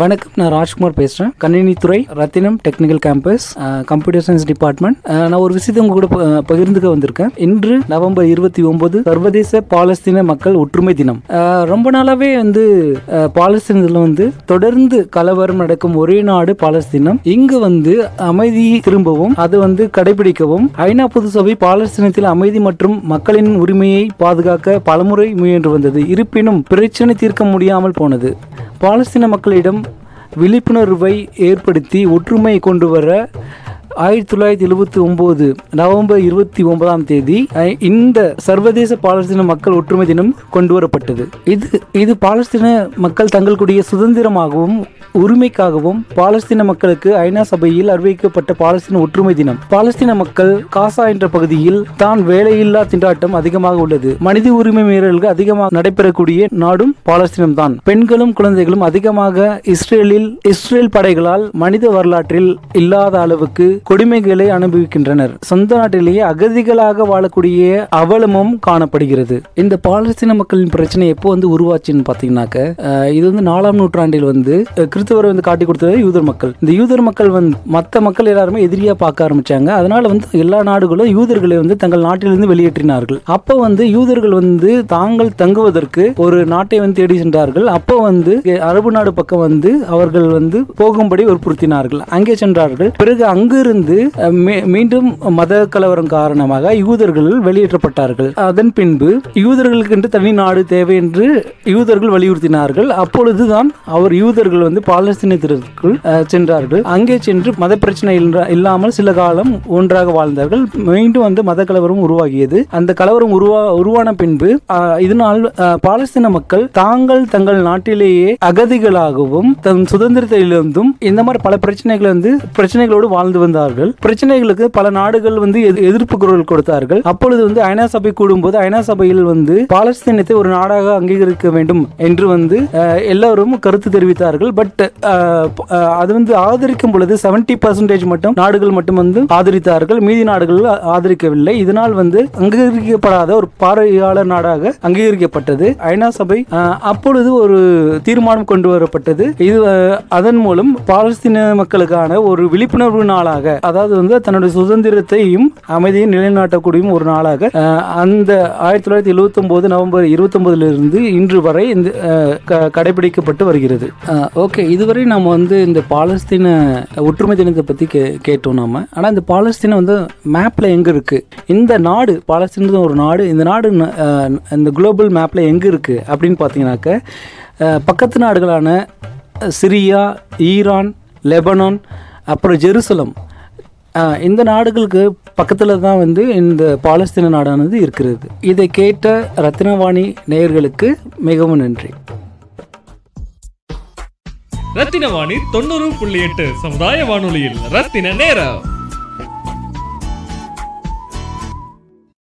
வணக்கம். நான் ராஜ்குமார் பேசுகிறேன் கணினித்துறை Rathinam technical campus computer science department நான் ஒரு விஷயத்தை உங்க கூட பகிர்ந்துக்க வந்திருக்கேன். இன்று நவம்பர் இருபத்தி ஒன்பது சர்வதேச பாலஸ்தீன மக்கள் ஒற்றுமை தினம். ரொம்ப நாளாவே வந்து பாலஸ்தீனத்தில் வந்து தொடர்ந்து கலவரம் நடக்கும் ஒரே நாடு பாலஸ்தீனம். இங்கு வந்து அமைதி திரும்பவும் அது வந்து கடைபிடிக்கவும் ஐநா பொதுசபை பாலஸ்தீனத்தில் அமைதி மற்றும் மக்களின் உரிமையை பாதுகாக்க பலமுறை முயன்று வந்தது. இருப்பினும் பிரச்சனை தீர்க்க முடியாமல் போனது. பாலஸ்தீன மக்களிடம் விழிப்புணர்வை ஏற்படுத்தி ஒற்றுமை கொண்டு வர ஆயிரத்தி தொள்ளாயிரத்தி எழுபத்தி ஒன்பது நவம்பர் இருபத்தி ஒன்பதாம் தேதி இந்த சர்வதேச பாலஸ்தீன மக்கள் ஒற்றுமை தினம் கொண்டு வரப்பட்டது இது இது பாலஸ்தீன மக்கள் தங்களுடைய சுதந்திரமாகவும் உரிமைக்காகவும் பாலஸ்தீன மக்களுக்கு ஐநா சபையில் அறிவிக்கப்பட்ட பாலஸ்தீன ஒற்றுமை தினம். பாலஸ்தீன மக்கள் காசா என்ற பகுதியில் தான் வேலையில்லா திண்டாட்டம் அதிகமாக உள்ளது. மனித உரிமை மீறல்கள் அதிகமாக நடைபெறக்கூடிய நாடும் பாலஸ்தீனம் தான். பெண்களும் குழந்தைகளும் அதிகமாக இஸ்ரேலில் இஸ்ரேல் படைகளால் மனித வரலாற்றில் இல்லாத அளவுக்கு கொடுமைகளை அனுபவிக்கின்றனர். சொந்த நாட்டிலேயே அகதிகளாக வாழக்கூடிய அவலமும் காணப்படுகிறது. இந்த பாலஸ்தீன மக்களின் பிரச்சனை எப்போ வந்து உருவாச்சுன்னு பாத்தீங்கன்னாக்க இது வந்து நாலாம் நூற்றாண்டில் வந்து கிறிஸ்துவரை வந்து காட்டி கொடுத்தது யூதர் மக்கள். இந்த யூதர் மக்கள் வந்து மற்ற மக்கள் எல்லாருமே எதிரியா பார்க்க ஆரம்பிச்சாங்க. அதனால வந்து எல்லா நாடுகளும் யூதர்களை வந்து தங்கள் நாட்டிலிருந்து வெளியேற்றினார்கள். அப்போ வந்து யூதர்கள் வந்து தாங்கள் தங்குவதற்கு ஒரு நாட்டை வந்து தேடி சென்றார்கள். அப்போ வந்து அரபு நாடு பக்கம் வந்து அவர்கள் வந்து போகும்படி வற்புறுத்தினார்கள். அங்கே சென்றார்கள். பிறகு அங்கிருந்து அஹ், மீண்டும் மத கலவரம் காரணமாக யூதர்கள் வெளியேற்றப்பட்டார்கள். அதன் பின்பு யூதர்களுக்கு என்று தனி நாடு தேவை என்று யூதர்கள் வலியுறுத்தினார்கள். அப்பொழுதுதான் அவர் யூதர்கள் வந்து பாலஸ்தீனத்திற்குள் சென்றார்கள். அங்கே சென்று மத பிரச்சனை இல்லாமல் சில காலம் ஒன்றாக வாழ்ந்தார்கள். மீண்டும் வந்து மத கலவரம் உருவாகியது. அந்த கலவரம் உருவா உருவான பின்பு இதனால் பாலஸ்தீன மக்கள் தாங்கள் தங்கள் நாட்டிலேயே அகதிகளாகவும் தன் சுதந்திரத்திலிருந்தும் இந்த மாதிரி பல பிரச்சனைகள் வந்து பிரச்சனைகளோடு வாழ்ந்து வந்தார்கள் பிரச்சனைகளுக்கு பல நாடுகள் வந்து எதி- எதிர்ப்பு குரல் கொடுத்தார்கள். அப்பொழுது வந்து ஐநா சபை கூடும்போது ஐநா சபையில் வந்து பாலஸ்தீனத்தை ஒரு நாடாக அங்கீகரிக்க வேண்டும் என்று வந்து எல்லோரும் எல்லாரும் கருத்து தெரிவித்தார்கள். பட் அது வந்து ஆதரிக்கும் பொழுது 70% பர்சன்டேஜ் மட்டும் நாடுகள் மட்டும் வந்து ஆதரித்தார்கள். மீதி நாடுகள் ஆதரிக்கவில்லை. இதனால் வந்து அங்கீகரிக்கப்படாத ஒரு பார்வையாளர் நாடாக அங்கீகரிக்கப்பட்டது. ஐநா சபை அப்பொழுது ஒரு தீர்மானம் கொண்டு வரப்பட்டது. இது அதன் மூலம் பாலஸ்தீன மக்களுக்கான ஒரு விழிப்புணர்வு நாளாக அதாவது வந்து தன்னுடைய சுதந்திரத்தையும் அமைதியும் நிலைநாட்டக்கூடிய ஒரு நாளாக அந்த ஆயிரத்தி தொள்ளாயிரத்தி எழுபத்தி ஒன்பது நவம்பர் இருபத்தி இருந்து இன்று வரை இந்த க- கடைபிடிக்கப்பட்டு வருகிறது. ஓகே. இதுவரை நம்ம வந்து இந்த பாலஸ்தீன ஒற்றுமை தினத்தை பற்றி கே கேட்டோம் நாம. ஆனால் இந்த பாலஸ்தீனம் வந்து மேப்பில் எங்கே இருக்குது இந்த நாடு பாலஸ்தீன் ஒரு நாடு இந்த நாடு இந்த குளோபல் மேப்பில் எங்கே இருக்குது அப்படின்னு பார்த்தீங்கன்னாக்க பக்கத்து நாடுகளான சிரியா ஈரான் லெபனான் அப்புறம் ஜெருசலம். இந்த நாடுகளுக்கு பக்கத்தில் தான் வந்து இந்த பாலஸ்தீன நாடானது இருக்கிறது. இதை கேட்ட ரத்னவாணி நேயர்களுக்கு மிகவும் நன்றி. ரத்தினவாணி தொண்ணூறு புள்ளி எட்டு சமுதாய வானொலியில் ரத்தின நேரம்.